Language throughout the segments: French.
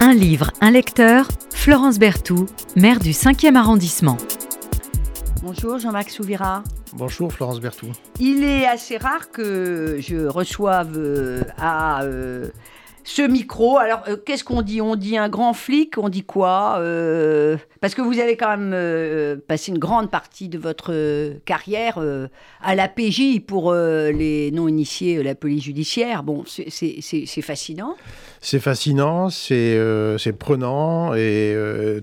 Un livre, un lecteur, Florence Berthoud, maire du 5e arrondissement. Bonjour Jean-Marc Souvira. Bonjour Florence Berthoud. Il est assez rare que je reçoive euh, à euh, ce micro. Alors, euh, qu'est-ce qu'on dit? On dit un grand flic On dit quoi? Euh, Parce que vous avez quand même euh, passé une grande partie de votre carrière à la PJ pour les non-initiés, la police judiciaire. Bon, c'est- fascinant. C'est fascinant, c'est prenant et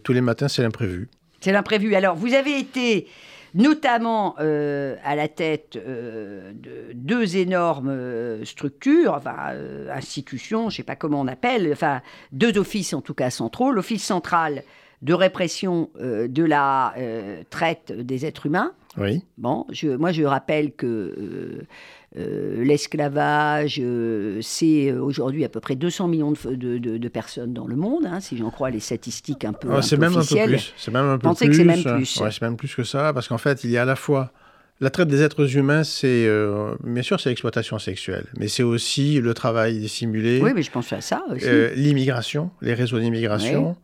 tous les matins c'est l'imprévu. C'est l'imprévu. Alors, vous avez été notamment euh, à la tête euh, de deux énormes euh, structures, enfin institutions, je ne sais pas comment on appelle, enfin deux offices en tout cas centraux. L'Office central de répression de la traite des êtres humains. Oui. Bon, je, moi je rappelle que euh, euh, l'esclavage, euh, c'est aujourd'hui à peu près 200 millions de, de- de- de personnes dans le monde, hein, si j'en crois les statistiques un peu, Ah, un c'est peu même un peu plus. C'est même un peu Pensez plus. que c'est même plus. Ouais, c'est même plus que ça parce qu'en fait il y a à la fois la traite des êtres humains, c'est euh, bien sûr c'est l'exploitation sexuelle, mais c'est aussi le travail dissimulé, Oui, mais je pense à ça aussi. l'immigration, les réseaux d'immigration.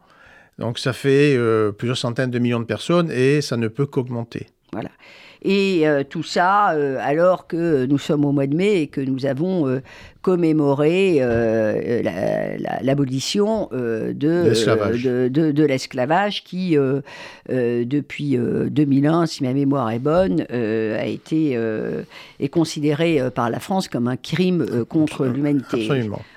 Donc ça fait plusieurs centaines de millions de personnes et ça ne peut qu'augmenter. Voilà. Et euh, tout ça, euh, alors que nous sommes au mois de mai et que nous avons euh, commémoré la- la- l'abolition de, L'esclavage. de, de- de l'esclavage qui, euh, depuis euh, 2001, si ma mémoire est bonne, a été est considéré par la France comme un crime contre l'humanité.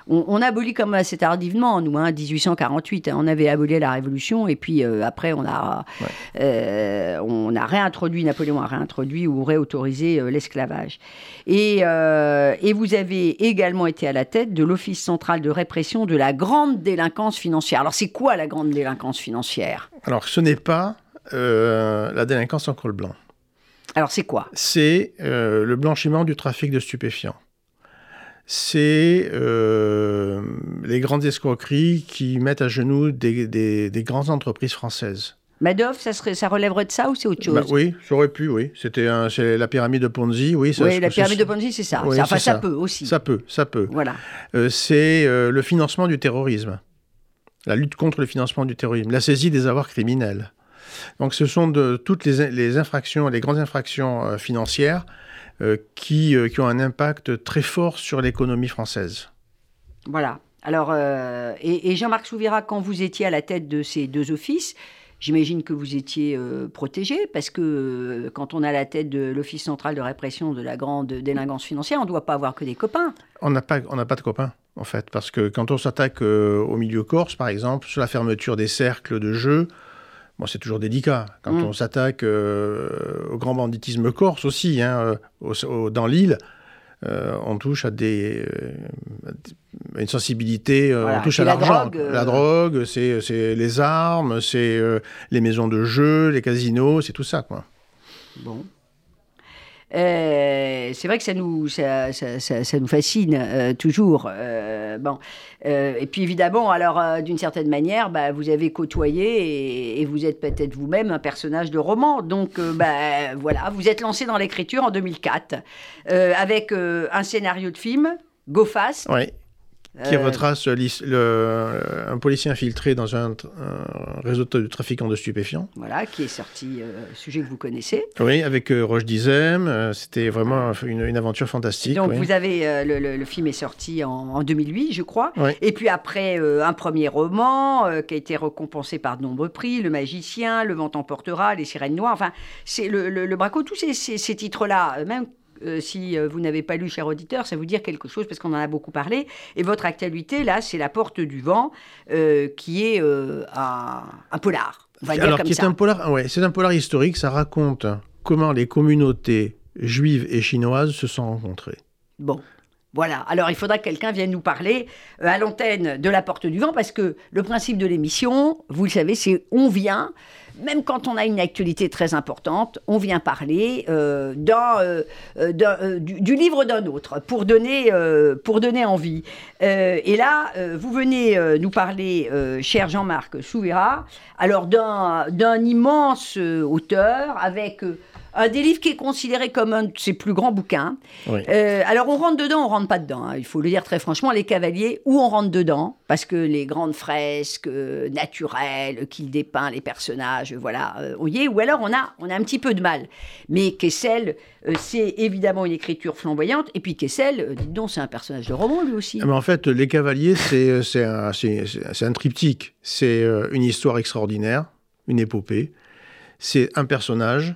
On, on abolit comme assez tardivement, nous, hein, 1848. hein, on avait aboli la Révolution et puis après on a, Ouais. on a réintroduit, Napoléon a réintroduit ou réautorisé euh, l'esclavage. Et, euh, et vous avez également été à la tête de l'Office central de répression de la grande délinquance financière. Alors c'est quoi la grande délinquance financière? Alors ce n'est pas euh, la délinquance en col blanc. Alors c'est quoi? C'est euh, le blanchiment du trafic de stupéfiants. C'est euh, les grandes escroqueries qui mettent à genoux des, des- des grandes entreprises françaises. Madoff, ça, serait, ça relèverait de ça ou c'est autre chose? Bah oui, ça aurait pu, oui. C'était la pyramide de Ponzi, oui. Ça, Oui, la pyramide de Ponzi, c'est ça. Oui, Ça- enfin, ça ça. peut aussi. Ça peut, ça peut. Voilà. Euh, c'est euh, le financement du terrorisme, la lutte contre le financement du terrorisme, la saisie des avoirs criminels. Donc ce sont de, toutes les, les infractions, les grandes infractions euh, financières qui, qui ont un impact très fort sur l'économie française. Voilà. Alors, et, et Jean-Marc Souvira, quand vous étiez à la tête de ces deux offices, j'imagine que vous étiez euh, protégé, parce que euh, quand on à la tête de l'Office central de répression de la grande délinquance financière, on ne doit pas avoir que des copains. On n'a pas, on pas de copains, en fait, parce que quand on s'attaque euh, au milieu corse, par exemple, sur la fermeture des cercles de jeu, bon, c'est toujours délicat. Quand Mm. on s'attaque euh, au grand banditisme corse aussi, hein, au- au- dans l'île, euh, on touche à des, euh, à des- à une sensibilité, euh, Voilà. on touche à la l'argent. drogue, La drogue, c'est c'est les armes, c'est les maisons de jeu, les casinos, c'est tout ça, quoi. Bon. Euh, c'est vrai que ça nous, ça, ça- nous fascine euh, toujours. Euh, bon. Et puis évidemment, alors d'une certaine manière, bah, vous avez côtoyé et, vous êtes peut-être vous-même un personnage de roman. Donc bah, voilà, vous êtes lancé dans l'écriture en 2004 euh, avec un scénario de film, Go Fast. Oui. Qui Euh, retrace le- un policier infiltré dans un, réseau de trafiquants de stupéfiants. Voilà, qui est sorti, euh, sujet que vous connaissez. Oui, avec euh, Roche Dizem, euh, c'était vraiment une, une aventure fantastique. Donc oui. vous avez le, film est sorti en, en 2008, je crois. Oui. Et puis après un premier roman qui a été récompensé par de nombreux prix, Le Magicien, Le Vent emportera, Les Sirènes Noires. Enfin, c'est le, Braco. Tous ces, ces- ces titres-là, même. Euh, si euh, vous n'avez pas lu, cher auditeur, ça vous dire quelque chose parce qu'on en a beaucoup parlé. Et votre actualité, là, c'est La Porte du Vent, euh, qui est euh, un, un polar. On va dire Alors, comme qui ça. est un polar, ouais, c'est un polar historique. Ça raconte comment les communautés juives et chinoises se sont rencontrées. Bon. Voilà, alors il faudra que quelqu'un vienne nous parler euh, à l'antenne de la Porte du Vent, parce que le principe de l'émission, vous le savez, c'est on vient, même quand on a une actualité très importante, on vient parler euh, euh, du, livre d'un autre, pour donner, pour donner envie. Et là, vous venez nous parler, cher Jean-Marc Souvera, alors d'un, immense auteur, avec... un des livres qui est considéré comme un de ses plus grands bouquins. Oui. Euh, alors on rentre dedans, on rentre pas dedans. hein, il faut le dire très franchement, les cavaliers, où on rentre dedans, parce que les grandes fresques euh, naturelles qu'il dépeint, les personnages, voilà, euh, on y est. Ou alors on a, on a un petit peu de mal. Mais Kessel, c'est évidemment une écriture flamboyante. Et puis Kessel, dites donc, c'est un personnage de roman lui aussi. Mais en fait, les cavaliers, c'est c'est un, c'est- c'est- un triptyque. C'est une histoire extraordinaire, une épopée. C'est un personnage,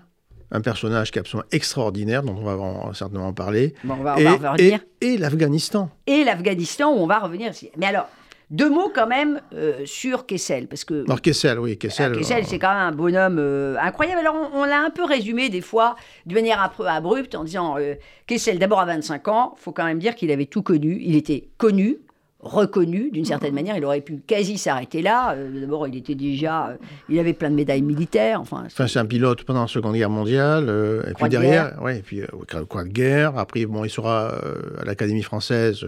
un personnage qui est absolument extraordinaire, dont on va en- certainement en parler. Bon, on va, on et va revenir. et- l'Afghanistan. Et, l'Afghanistan, où on va revenir aussi. Mais alors, deux mots quand même euh, sur Kessel, parce que Alors Kessel, oui, Kessel. Alors, Kessel, euh, c'est quand même un bonhomme euh, incroyable. Alors, on, on l'a un peu résumé des fois de manière un peu abrupte en disant euh, Kessel, d'abord à 25 ans, faut quand même dire qu'il avait tout connu. Il était connu, reconnu d'une certaine Mhm. manière. Il aurait pu quasi s'arrêter là. Euh, d'abord, il était déjà. euh, il avait plein de médailles militaires. Enfin, Enfin, c'est un pilote pendant la Seconde Guerre mondiale. euh, et puis de derrière, ouais, et puis croix de guerre. Après, bon, il sera à l'Académie française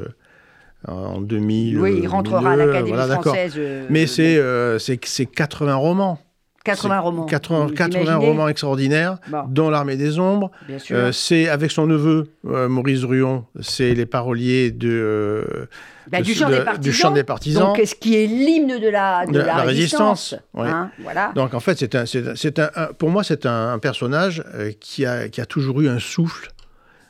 en 2000. oui, il rentrera à 2002, l'Académie voilà, française. Mais c'est 80 romans. 80 C'est romans. 80, Vous 80 imaginez romans extraordinaires, Bon. dont L'Armée des Ombres. Euh, c'est avec son neveu, euh, Maurice Druon, c'est les paroliers de, euh, Bah, de- du chant de- des partisans. des partisans. Donc, ce qui est l'hymne de la, de De la, la résistance. résistance, ouais. hein, voilà. Donc en fait, c'est un, un- pour moi, c'est un, un personnage qui, a, qui a toujours eu un souffle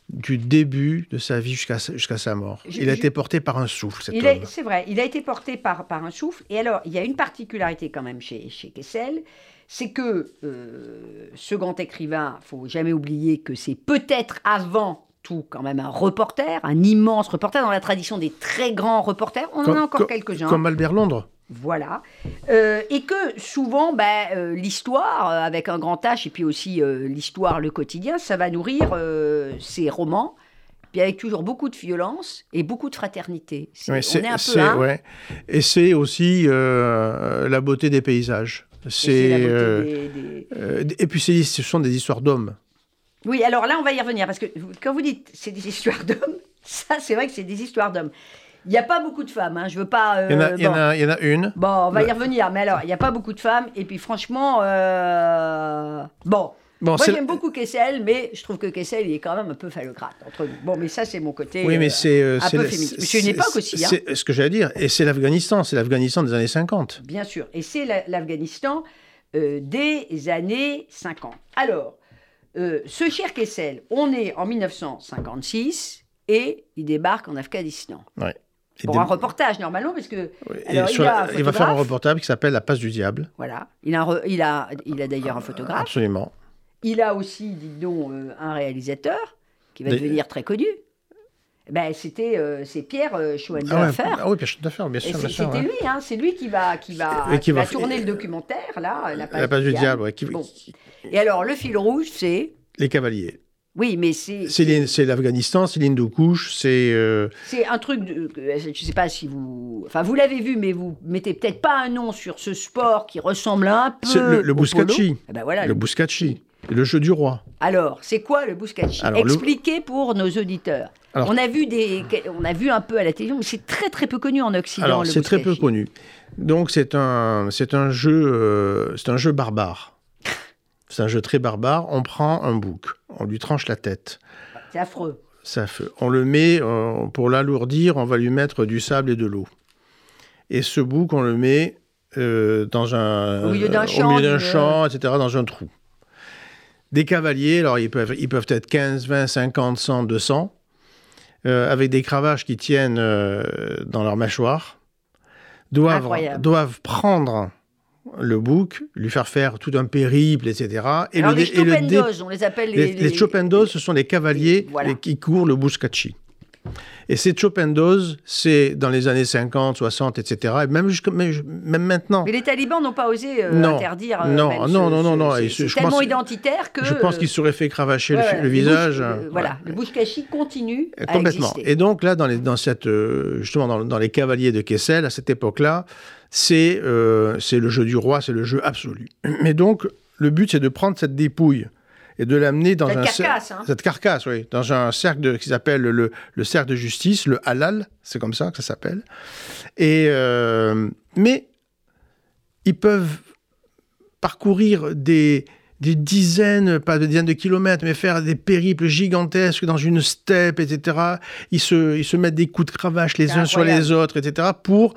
du début de sa vie jusqu'à sa- jusqu'à sa mort. Je- Il a je- été porté par un souffle, cet Il homme. est- C'est vrai, il a été porté par, par un souffle. Et alors, il y a une particularité quand même chez, chez Kessel, c'est que euh, ce grand écrivain, faut jamais oublier que c'est peut-être avant tout quand même un reporter, un immense reporter dans la tradition des très grands reporters. On en a encore quelques-uns. Comme Albert Londres. Voilà. Euh, et que souvent, ben, euh, l'histoire, euh, avec un grand H, et puis aussi l'histoire, le quotidien, ça va nourrir ces romans, puis avec toujours beaucoup de violence et beaucoup de fraternité. C'est- Ouais, on est un peu ouais. Et c'est aussi la beauté des paysages. et c'est la C'est beauté des- des- et puis c'est- ce sont des histoires d'hommes. Oui, alors là, on va y revenir, parce que quand vous dites c'est des histoires d'hommes, ça, c'est vrai que c'est des histoires d'hommes. Il n'y a pas beaucoup de femmes, hein, je veux pas... Il y en a, euh, il y en bon. a- il y en a une. Bon, on va y revenir, mais alors, il n'y a pas beaucoup de femmes, et puis franchement, euh, bon, Bon, Moi, j'aime beaucoup Kessel, mais je trouve que Kessel, il est quand même un peu phallocrate entre nous. Bon, mais ça, c'est mon côté. Oui, mais euh, c'est euh, un peu féministe. c'est- une époque aussi, hein. C'est ce que j'allais dire. Et c'est l'Afghanistan. C'est l'Afghanistan des années 50. Bien sûr. Et c'est la- l'Afghanistan euh, des années 50. Alors, euh, ce cher Kessel, on est en 1956 et il débarque en Afghanistan. Ouais. Pour des- un reportage, normalement, parce que. Oui, et Alors, il a la- va faire un reportage qui s'appelle La passe du diable. Voilà. Il a, re- il a, il a d'ailleurs un photographe. Absolument. Il a aussi, dites donc, euh, un réalisateur qui va Des- devenir très connu. Ben, c'était euh, c'est Pierre euh, Ah, ouais, Schoenhofer. ah oui, bien sûr, bien sûr. C'était ouais. lui, hein, c'est lui qui va, qui va, qui qui va, va- tourner le documentaire, là, La La passe du diable, ouais, qui- Bon. Et alors, le fil rouge, c'est... Les cavaliers. Oui, mais c'est C'est l'Afghanistan, c'est l'Hindou-Couche, c'est. euh, c'est un truc, de, que- je ne sais pas si vous... Enfin, vous l'avez vu, mais vous mettez peut-être pas un nom sur ce sport qui ressemble un peu c'est le, le. Eh ben voilà, Le Bouskachi. Le jeu du roi. Alors, c'est quoi le Bouskachi Alors, le- Expliquez pour nos auditeurs. Alors- on, a vu des, on a vu un peu à la télévision, mais c'est très très peu connu en Occident. Alors, c'est très peu connu. Donc, c'est un, un jeu, euh, c'est un jeu barbare. C'est un jeu très barbare. On prend un bouc, on lui tranche la tête. C'est affreux. Ça fait- on le met, euh, pour l'alourdir, on va lui mettre du sable et de l'eau. Et ce bouc, on le met euh, dans un, Au milieu d'un champ, d'une- champ, etc., dans un trou. Des cavaliers, alors ils peuvent, ils peuvent être 15, 20, 50, 100, 200, euh, avec des cravaches qui tiennent euh, dans leur mâchoire, doivent, Incroyable. doivent prendre le bouc, lui faire faire tout un périple, etc. Et Alors, le, les dé- Chopendos, on les appelle les, les... les Chopendos, ce sont les cavaliers Voilà. qui courent le Bouskachi. Et ces Chopendos, c'est dans les années 50, 60, etc. Et même, jusque- même, même maintenant. Mais les talibans n'ont pas osé euh, Non. interdire. euh, Non, même non, ce- non, non, non, c'est- tellement pense- identitaire que. Je pense qu'ils se seraient fait cravacher le ouais, visage. euh, voilà, le Bouskachi continue Euh, à Complètement. exister. Et donc là, dans, les, dans cette, euh, justement, dans, dans les cavaliers de Kessel, à cette époque-là, c'est euh, c'est le jeu du roi, c'est le jeu absolu. Mais donc, le but, c'est de prendre cette dépouille et de l'amener dans Cette un carcasse, hein. cette carcasse, oui, dans un cercle de, qui s'appelle le, le cercle de justice, le halal, c'est comme ça que ça s'appelle. Et euh, mais ils peuvent parcourir des des dizaines, pas de dizaines de kilomètres, mais faire des périples gigantesques dans une steppe, etc. Ils se, ils se mettent des coups de cravache les uns sur les autres, etc. pour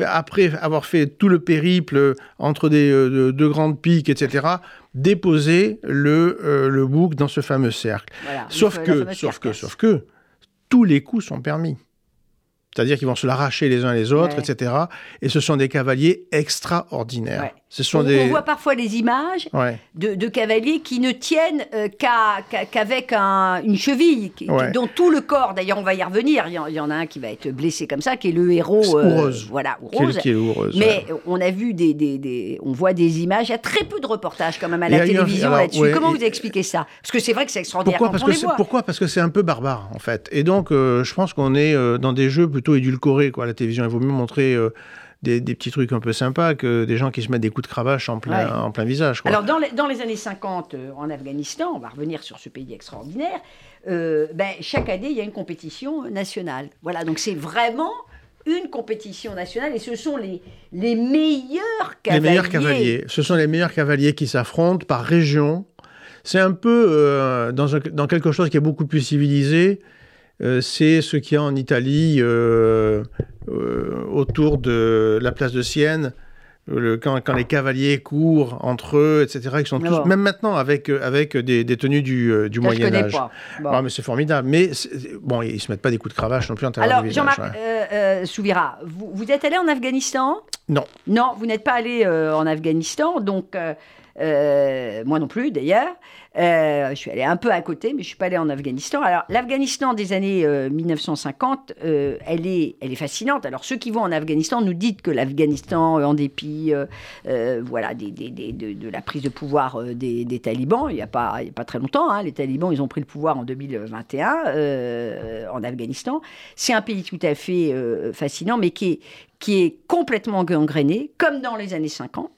après avoir fait tout le périple entre des, euh, deux grandes piques, etc., déposer le, euh, le bouc dans ce fameux cercle. sauf, que, sauf que, sauf que, tous les coups sont permis. C'est-à-dire qu'ils vont se l'arracher les uns les autres, etc. Et ce sont des cavaliers extraordinaires. Ce sont on, des... on, voit parfois les images de, cavaliers qui ne tiennent euh, qu'avec une cheville, dont tout le corps, d'ailleurs on va y revenir, il y, en, a un qui va être blessé comme ça, qui est le héros. Euh, voilà, Mais on a vu des, On voit des images, il y a très peu de reportages quand même à la télévision là-dessus. Comment vous expliquez ça? Parce que c'est vrai que c'est extraordinaire pourquoi? parce, que pourquoi? Parce que c'est un peu barbare en fait. Et donc euh, je pense qu'on est dans des jeux plutôt édulcorés quoi, à la télévision. Il vaut mieux montrer des, petits trucs un peu sympas que des gens qui se mettent des coups de cravache en plein, en plein visage. Alors, dans les, dans les années 50, euh, en Afghanistan, on va revenir sur ce pays extraordinaire, euh, ben, chaque année, il y a une compétition nationale. Voilà, donc c'est vraiment une compétition nationale et ce sont les, les meilleurs cavaliers. Les meilleurs cavaliers. Ce sont les meilleurs cavaliers qui s'affrontent par région. C'est un peu euh, dans, dans, quelque chose qui est beaucoup plus civilisé. C'est ce qu'il y a en Italie euh, autour de la place de Sienne, le, quand, quand, les cavaliers courent entre eux, etc., ils sont tous, même maintenant avec, euh, avec des, des tenues du, euh, du Moyen Âge. Bon. mais c'est formidable. Mais bon, ils se mettent pas des coups de cravache non plus en Alors, Jean-Marc Souvira, vous, vous, êtes allé en Afghanistan? Non. Non, vous n'êtes pas allé en Afghanistan, donc moi non plus d'ailleurs. Euh, je suis allée un peu à côté, mais je ne suis pas allée en Afghanistan. Alors, l'Afghanistan des années 1950, euh, euh, elle, est, elle est fascinante. Alors, ceux qui vont en Afghanistan nous disent que l'Afghanistan, en dépit voilà, de, la prise de pouvoir des, talibans, il n'y a, pas, pas très longtemps, hein, les talibans, ils ont pris le pouvoir en 2021 en Afghanistan. C'est un pays tout à fait fascinant, mais qui est, qui est complètement gangréné, comme dans les années 50,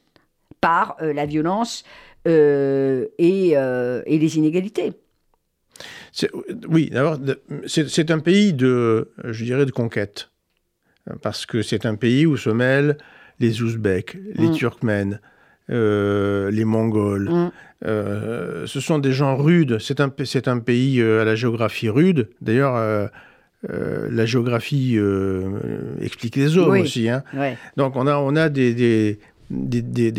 par la violence euh, euh, et, les inégalités. Oui, d'abord, c'est un pays de, je dirais, de conquête. Parce que c'est un pays où se mêlent les Ouzbeks, les mm. Turkmènes, euh, les Mongols. Mm. ce sont des gens rudes. C'est un, un pays à la géographie rude. D'ailleurs, la géographie explique les hommes aussi. Hein. Donc on a, on a des, des,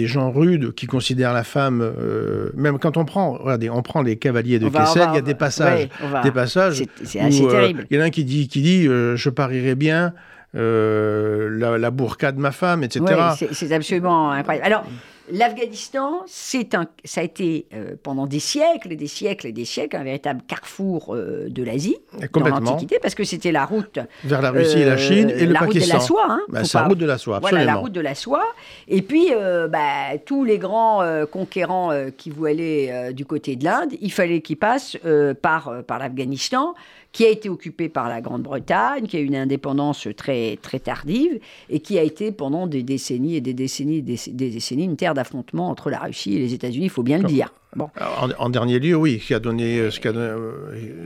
gens rudes qui considèrent la femme, euh, même quand on prend, regardez, on prend les cavaliers de Kessel, il y a des passages, des passages. C'est assez euh, terrible. Il y en a un qui dit, qui dit, euh, je parierais bien la, la burqa de ma femme, etc. c'est absolument incroyable. Alors. L'Afghanistan, c'est un, ça a été euh, pendant des siècles et des siècles et des siècles un véritable carrefour euh, de l'Asie dans l'Antiquité, parce que c'était la route vers la Russie et la Chine et le la Pakistan. Route de la soie, hein, bah, c'est la route de la soie, absolument. Voilà, la route de la soie. Et puis, euh, bah, tous les grands conquérants qui voulaient aller du côté de l'Inde, il fallait qu'ils passent par, par l'Afghanistan qui a été occupé par la Grande-Bretagne, qui a eu une indépendance très, très tardive, et qui a été pendant des décennies et des décennies des, décennies une terre d'affrontement entre la Russie et les États-Unis, il faut bien le dire. Bon. En, dernier lieu, oui, ce qui a donné, ce qui a,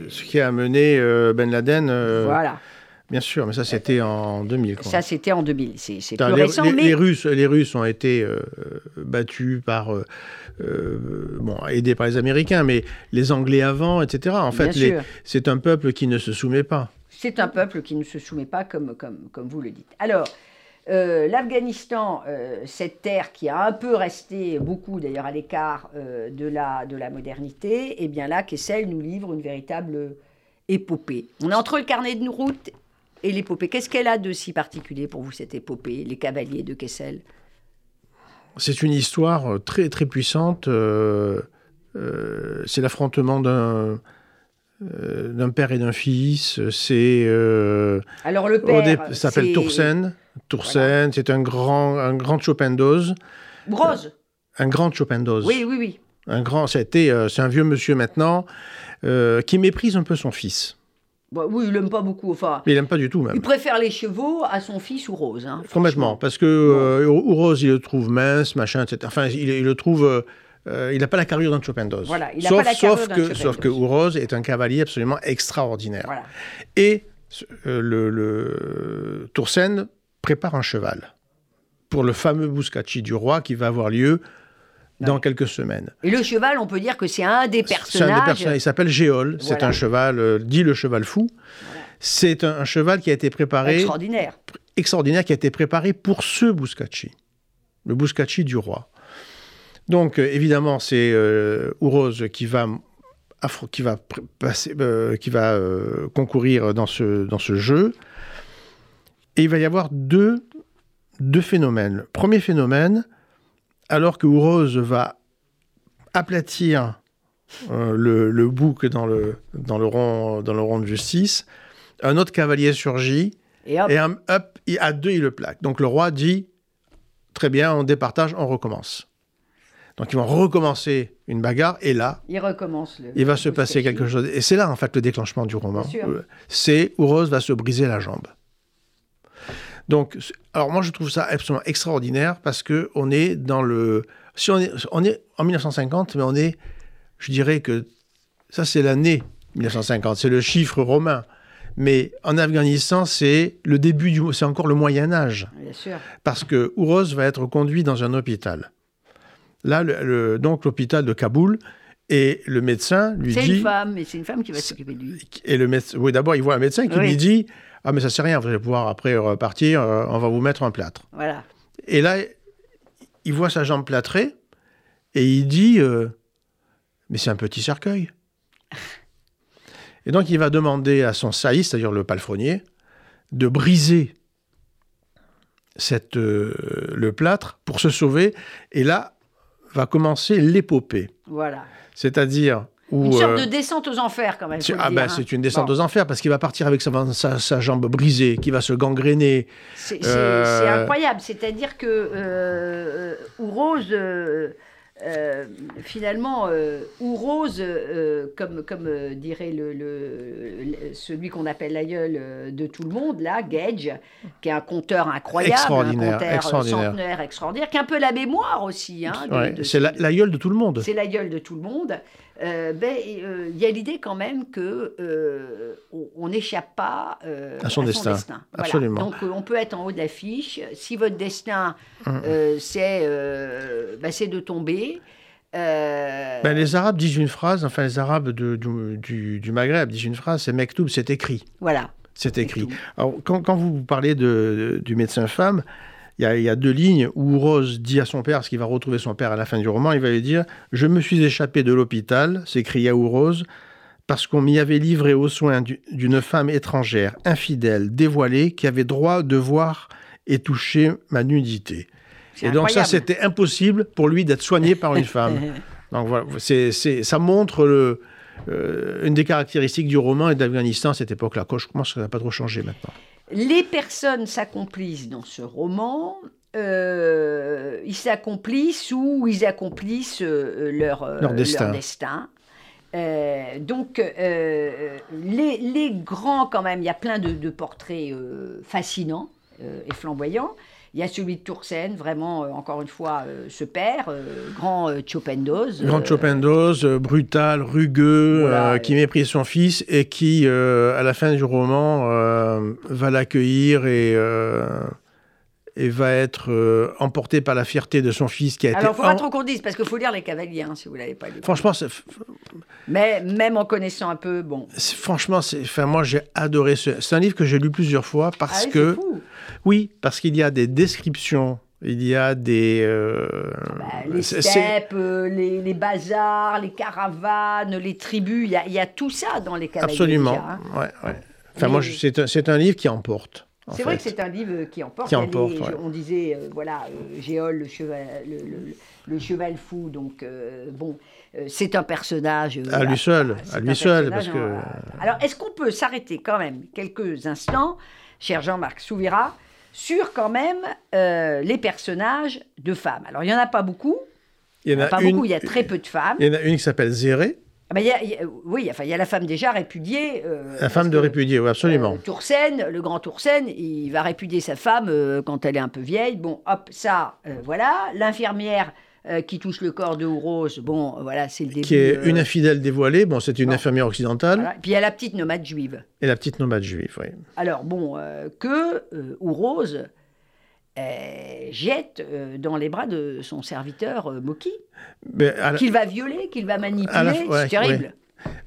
ce qui a amené euh, Ben Laden. Euh, voilà. Bien sûr, mais ça c'était en 2000. Ça c'était en 2000, c'est plus les, récent. Les, mais... les, Russes, les Russes ont été euh, battus par, euh, euh, bon, aidés par les Américains, mais les Anglais avant, etc. En fait, c'est un peuple qui ne se soumet pas. C'est un peuple qui ne se soumet pas, comme, comme, comme vous le dites. Alors, l'Afghanistan, cette terre qui a un peu resté, beaucoup d'ailleurs à l'écart de, la, de la modernité, et eh bien là, Kessel nous livre une véritable épopée. On est entre le carnet de route et l'épopée. Qu'est-ce qu'elle a de si particulier pour vous, cette épopée, les cavaliers de Kessel? C'est une histoire euh, très, très puissante. Euh, euh, c'est l'affrontement d'un. d'un père et d'un fils, c'est alors le père s'appelle Toursen. Toursen, c'est un grand un grand Chopin-Dose. Rose. Un grand Chopin-Dose. Oui, oui, oui. Un grand, c'était, c'est un vieux monsieur maintenant qui méprise un peu son fils. Bah, oui, il n'aime pas beaucoup. Enfin, il n'aime pas du tout, même. Il préfère les chevaux à son fils ou Rose. Hein, Complètement. Parce que euh, Rose, il le trouve mince, machin, etc. Enfin, il, le trouve. Euh, il n'a pas la carrure d'un Chopendos. Voilà, il sauf, pas la sauf que, sauf que Rose est un cavalier absolument extraordinaire. Voilà. Et euh, le, le Toursen prépare un cheval pour le fameux Bouscacci du roi qui va avoir lieu dans quelques semaines. Et le cheval, on peut dire que c'est un des C'est un personnages. des personnages. Il s'appelle Géol. C'est un cheval, euh, dit le cheval fou. C'est un, un cheval qui a été préparé, Extraordinaire. extraordinaire, qui a été préparé pour ce Bouscacci, le Bouscacci du roi. Donc, euh, évidemment, c'est euh, Ourose qui va, qui va, passer, euh, qui va euh, concourir dans ce, dans ce jeu. Et il va y avoir deux, deux phénomènes. Premier phénomène, alors que Ourose va aplatir euh, le, le bouc dans le, dans, le rond, dans le rond de justice, un autre cavalier surgit Et hop, et un, hop, il- à deux, il le plaque. Donc le roi dit Très bien, on départage, on recommence. Donc ils vont recommencer une bagarre, et là, il recommence. Le, il va se passer quelque chose. Et c'est là, en fait, le déclenchement du roman. Euh, C'est où Rose va se briser la jambe. Donc, alors moi, je trouve ça absolument extraordinaire parce que on est dans le. Si on est, on est en 1950, mais on est, je dirais que ça, c'est l'année 1950, c'est le chiffre romain. Mais en Afghanistan, c'est le début du, c'est encore le Moyen Âge Bien sûr. parce que Ouroz va être conduit dans un hôpital. Là, le- le- donc l'hôpital de Kaboul, et le médecin lui C'est dit... une femme, et c'est une femme qui va C'est- s'occuper de lui. Et le médecin, oui, d'abord, il voit un médecin qui Oui. lui dit Ah, mais ça, c'est rien, vous allez pouvoir après repartir, euh, on va vous mettre un plâtre. Voilà. Et là, il voit sa jambe plâtrée, et il dit euh, Mais c'est un petit cercueil. Et donc, il va demander à son saïs, c'est-à-dire le palefrenier, de briser cette, euh, le plâtre pour se sauver. Et là, va commencer l'épopée. Voilà. C'est-à-dire où. Une sorte euh, de descente aux enfers, quand même. le ah dire, ben, hein. c'est une descente Bon. aux enfers parce qu'il va partir avec sa, sa, sa jambe brisée, qui va se gangréner. C'est Euh, incroyable. C'est-à-dire que euh, Ourose, euh, finalement, euh, Ourose, euh, comme, comme dirait le, le- le- celui qu'on appelle l'aïeul de tout le monde, là, Gage, qui est un conteur incroyable, Extraordinaire, un conteur extraordinaire. centenaire extraordinaire, qui a un peu la mémoire aussi. hein, Ouais, c'est ce- la, la gueule de tout le monde. c'est la gueule de tout le monde. Euh, ben, euh, il y a l'idée quand même que euh, on- n'échappe pas À son destin. Voilà. Absolument. Donc on peut être en haut de l'affiche. Si votre destin euh, c'est ben, de tomber. Ben, les Arabes disent une phrase, enfin les Arabes de- du, du- du Maghreb disent une phrase, c'est Mektoub, c'est écrit. Voilà. C'est écrit. Alors, quand, quand vous parlez de, de- du médecin femme, il y, a, il y a deux lignes où Rose dit à son père, parce qu'il va retrouver son père à la fin du roman, il va lui dire Je me suis échappé de l'hôpital, s'écria Rose, parce qu'on m'y avait livré aux soins du- d'une femme étrangère, infidèle, dévoilée, qui avait droit de voir et toucher ma nudité. Et donc ça, c'était impossible pour lui d'être soigné par une femme. Donc voilà, c'est, ça montre le, euh, une des caractéristiques du roman et d'Afghanistan à cette époque-là. Je pense que ça n'a pas trop changé maintenant. Les personnes s'accomplissent dans ce roman. euh, ils s'accomplissent ou ils accomplissent euh, leur, euh, Leur destin. destin. Donc, les, les grands, quand même, il y a plein de, de portraits fascinants et flamboyants. Il y a celui de Toursen, vraiment, euh, encore une fois, euh, ce père, euh, grand Chopendos. Grand Chopendos, brutal, rugueux, Voilà. qui méprise son fils et qui, à la fin du roman, va l'accueillir et, et va être euh, emporté par la fierté de son fils qui a Alors, il été... ne faut pas trop qu'on dise, parce qu'il faut lire Les Cavaliers, hein, si vous ne l'avez pas lu. Franchement, c'est- Mais même en connaissant un peu, bon. c'est- franchement, c'est- enfin, moi j'ai adoré ce. C'est un livre que j'ai lu plusieurs fois parce Ah oui, que c'est fou. oui, parce qu'il y a des descriptions, il y a des. euh, Bah, les steppes, euh, les, les bazars, les caravanes, les tribus, il y a, il y a tout ça dans les cavaliers. Absolument. hein. ouais, ouais. Enfin, Mais- moi, je- c'est un, c'est un livre qui emporte. C'est vrai que c'est un livre qui emporte. Qui ouais. On disait, euh, voilà, euh, Géol, le cheval, le, le- le cheval fou. Donc, euh, bon, c'est un personnage. À voilà, lui seul, à lui seul, parce que- Alors, est-ce qu'on peut s'arrêter quand même quelques instants, cher Jean-Marc Souvira, sur quand même les personnages de femmes? Alors, il n'y en a pas beaucoup. Il y en a pas une, beaucoup, il y a très peu de femmes. il y en a une qui s'appelle Zéré, Ah ben, il y a- il y a- oui, enfin, il y a la femme déjà répudiée. euh, la femme de que, répudié, oui, absolument. euh, Toursen, le grand Toursen, il va répudier sa femme euh, quand elle est un peu vieille. Bon, hop, ça, euh, voilà. L'infirmière euh, qui touche le corps de Rose, bon, euh, voilà, c'est le début. qui est euh, une infidèle dévoilée, bon, c'est une bon. infirmière occidentale, voilà. Puis il y a la petite nomade juive. et la petite nomade juive, oui. Alors, bon, euh, que euh, ou Rose euh, jette euh, dans les bras de son serviteur euh, Moki, la- qu'il va violer, qu'il va manipuler. la- ouais, c'est terrible.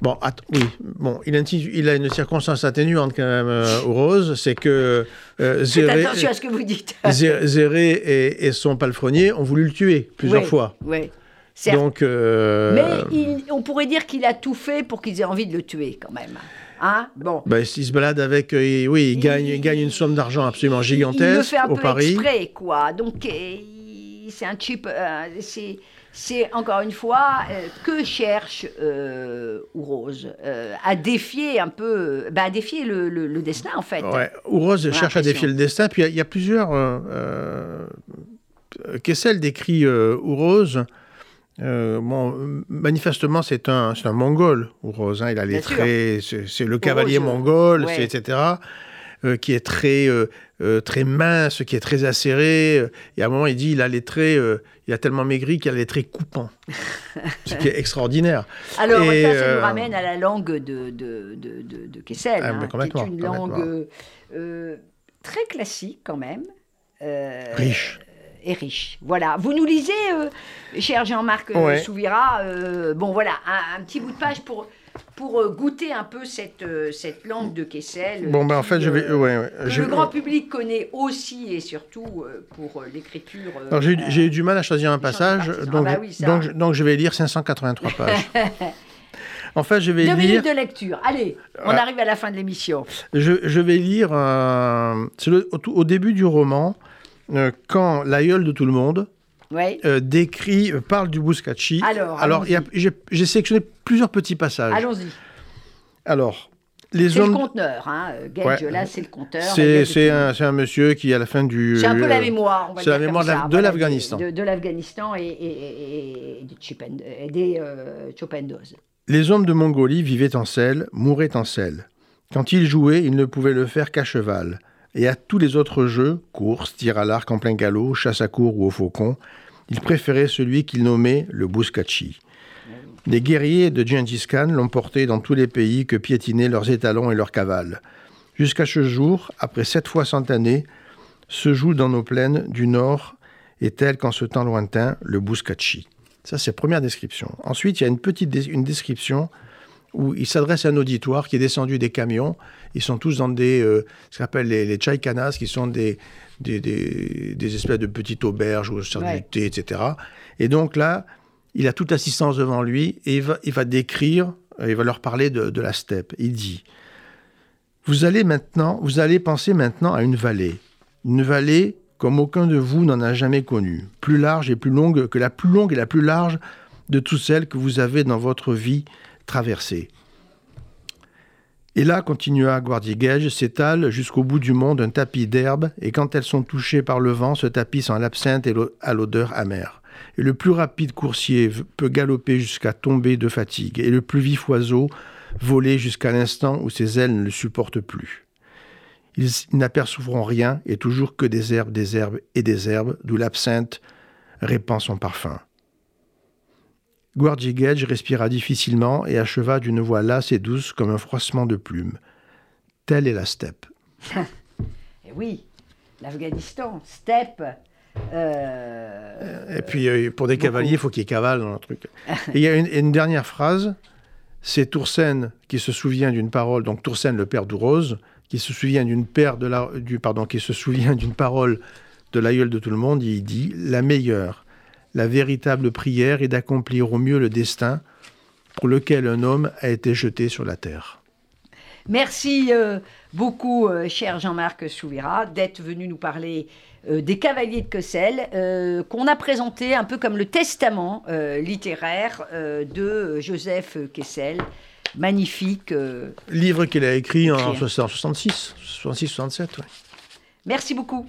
Bon, att- oui, bon, il a, une, il a une circonstance atténuante quand même, euh, Rose, c'est que euh, Zéré, attention à ce que vous dites. Zé- Zéré et, et son palefrenier ont voulu le tuer plusieurs Ouais, fois. ouais. Certes. Donc, euh, Mais il- on pourrait dire qu'il a tout fait pour qu'ils aient envie de le tuer, quand même. Hein bon. ben, il se balade avec, euh, oui, il Il- gagne, il gagne une somme d'argent absolument Il le gigantesque fait un au peu Paris. exprès, quoi. Donc, euh, c'est un chip. euh, c'est, c'est encore une fois euh, que cherche euh, Rose à défier un peu, bah, à défier le, le- le destin en fait. Ouais, Rose On a cherche à défier le destin. Puis il y a- il y, a plusieurs. Kessel décrit euh, Rose. Euh, bon, manifestement, c'est un, c'est un mongol, Rose. hein. il a les Bien traits, c'est, le cavalier mongol, ouais. etc. euh, qui est très, euh, très mince, qui est très acéré. Et à un moment, il dit il a les traits, il a tellement maigri qu'il a les traits coupants. Ce qui est extraordinaire. Alors Et, ça, ça nous ramène à la langue de, de, de, de- de Kessel, Ah, hein, qui est une langue très classique quand même. Riche. Et riche. Voilà. Vous nous lisez, euh, cher Jean-Marc euh, Ouais. Souvira, euh, bon voilà, un, un petit bout de page pour, pour goûter un peu cette, cette langue de Kessel. Bon, ben en fait, je vais. euh, ouais, ouais, que je- le grand public connaît aussi et surtout pour l'écriture. Alors, j'ai eu- euh, du mal à choisir un passage, donc, Ah bah oui, donc, je- donc je vais lire 583 pages. en fait, je vais Deux lire, minutes de lecture. Allez, on Ouais. arrive à la fin de l'émission. je, je vais lire, euh, c'est au début du roman, euh, quand l'aïeul de tout le monde euh, décrit, euh, parle du Buscacci. Alors, il y a- j'ai j'ai sélectionné plusieurs petits passages. Allons-y. Alors, les C'est le conteneur. Hein. Ouais. c'est le conteur. et c'est un, c'est un monsieur qui, à la fin du... C'est un peu la mémoire, on va c'est la dire mémoire la- ça, de voilà, l'Afghanistan. De, de l'Afghanistan et, et, et des euh, Chopendos. Les hommes de Mongolie vivaient en selle, mouraient en selle. Quand ils jouaient, ils ne pouvaient le faire qu'à cheval. Et à tous les autres jeux, course, tir à l'arc en plein galop, chasse à courre ou au faucon, ils préféraient celui qu'ils nommaient le Bouskachi. Les guerriers de Gengis Khan l'ont porté dans tous les pays que piétinaient leurs étalons et leurs cavales. Jusqu'à ce jour, après sept fois cent années, se joue dans nos plaines du nord et tel qu'en ce temps lointain, le Bouskachi. Ça, c'est première description. Ensuite, il y a une petite une description où il s'adresse à un auditoire qui est descendu des camions. Ils sont tous dans des, euh, ce qu'on appelle les, les chaikanas, qui sont des, des, des- des espèces de petites auberges où on sert Ouais. du thé, etc. Et donc là, il a toute l'assistance devant lui et il va, il va décrire, euh, il va leur parler de, de la steppe. Il dit vous allez maintenant, vous allez penser maintenant à une vallée. Une vallée comme aucun de vous n'en a jamais connue, plus large et plus longue que la plus longue et la plus large de toutes celles que vous avez dans votre vie traversée. Et là, continua Guardigage, s'étale jusqu'au bout du monde un tapis d'herbes, et quand elles sont touchées par le vent, ce tapis sent l'absinthe et à l'odeur amère. Et le plus rapide coursier peut galoper jusqu'à tomber de fatigue, et le plus vif oiseau voler jusqu'à l'instant où ses ailes ne le supportent plus. Ils n'apercevront rien, et toujours que des herbes, des herbes et des herbes, d'où l'absinthe répand son parfum. Guardigage respira difficilement et acheva d'une voix lasse et douce comme un froissement de plumes. Telle est la steppe. Et oui, l'Afghanistan, steppe. euh, Et puis, euh, pour des beaucoup. cavaliers, il faut qu'ils cavalent dans le truc. Et il y a une, une dernière phrase, c'est Toursen qui se souvient d'une parole, donc Toursen, le père d'Ourose, qui se souvient d'une paire de la, du, pardon, qui se souvient d'une parole de l'aïeul de tout le monde, il dit La meilleure, la véritable prière est d'accomplir au mieux le destin pour lequel un homme a été jeté sur la terre. Merci euh, beaucoup, euh, cher Jean-Marc Souvira, d'être venu nous parler euh, des Cavaliers de Kessel, qu'on a présenté un peu comme le testament littéraire de Joseph Kessel. Magnifique. Livre qu'il a écrit en Écrit. 66, 66-67. Merci beaucoup.